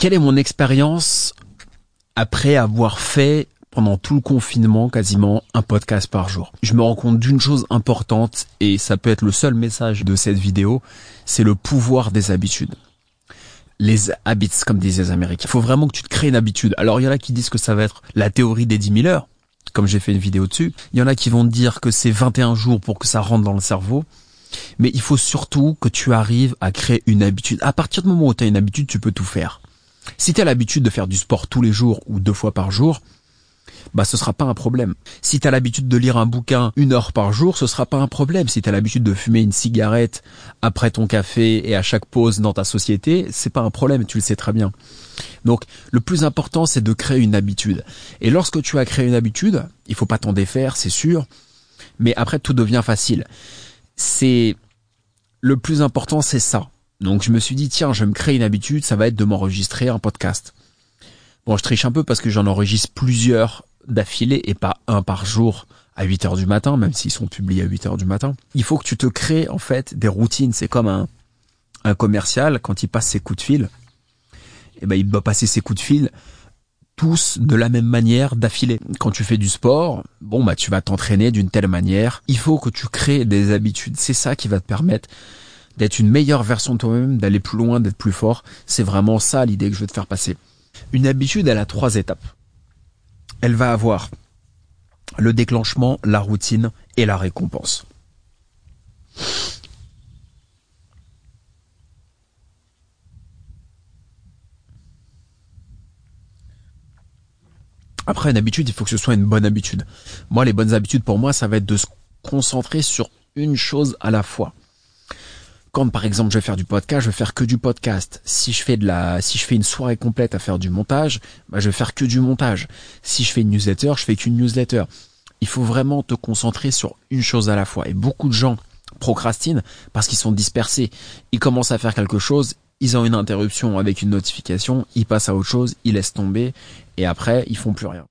quelle est mon expérience après avoir fait pendant tout le confinement quasiment un podcast par jour? Je me rends compte d'une chose importante et ça peut être le seul message de cette vidéo, c'est le pouvoir des habitudes. Les habits, comme disaient les Américains. Il faut vraiment que tu te crées une habitude. Alors il y en a qui disent que ça va être la théorie des 10 000 heures, comme j'ai fait une vidéo dessus. Il y en a qui vont dire que c'est 21 jours pour que ça rentre dans le cerveau. Mais il faut surtout que tu arrives à créer une habitude. À partir du moment où tu as une habitude, tu peux tout faire. Si tu as l'habitude de faire du sport tous les jours ou deux fois par jour, bah ce sera pas un problème. Si tu as l'habitude de lire un bouquin une heure par jour, ce sera pas un problème. Si tu as l'habitude de fumer une cigarette après ton café et à chaque pause dans ta société, c'est pas un problème, tu le sais très bien. Donc le plus important c'est de créer une habitude. Et lorsque tu as créé une habitude, il faut pas t'en défaire, c'est sûr, mais après tout devient facile. C'est le plus important c'est ça. Donc je me suis dit tiens, je vais me créer une habitude, ça va être de m'enregistrer un podcast. Bon, je triche un peu parce que j'en enregistre plusieurs d'affilée et pas un par jour à 8 heures du matin, même s'ils sont publiés à 8 heures du matin. Il faut que tu te crées, en fait, des routines. C'est comme un, un commercial, quand il passe ses coups de fil, eh ben, il doit passer ses coups de fil tous de la même manière d'affilée. Quand tu fais du sport, bon, bah, tu vas t'entraîner d'une telle manière. Il faut que tu crées des habitudes. C'est ça qui va te permettre d'être une meilleure version de toi-même, d'aller plus loin, d'être plus fort. C'est vraiment ça l'idée que je veux te faire passer. Une habitude, elle a trois étapes elle va avoir le déclenchement, la routine et la récompense. Après, une habitude, il faut que ce soit une bonne habitude. Moi, les bonnes habitudes pour moi, ça va être de se concentrer sur une chose à la fois quand par exemple je vais faire du podcast, je vais faire que du podcast. Si je fais de la, si je fais une soirée complète à faire du montage, bah, je vais faire que du montage. Si je fais une newsletter, je fais qu'une newsletter. Il faut vraiment te concentrer sur une chose à la fois. Et beaucoup de gens procrastinent parce qu'ils sont dispersés. Ils commencent à faire quelque chose, ils ont une interruption avec une notification, ils passent à autre chose, ils laissent tomber et après ils font plus rien.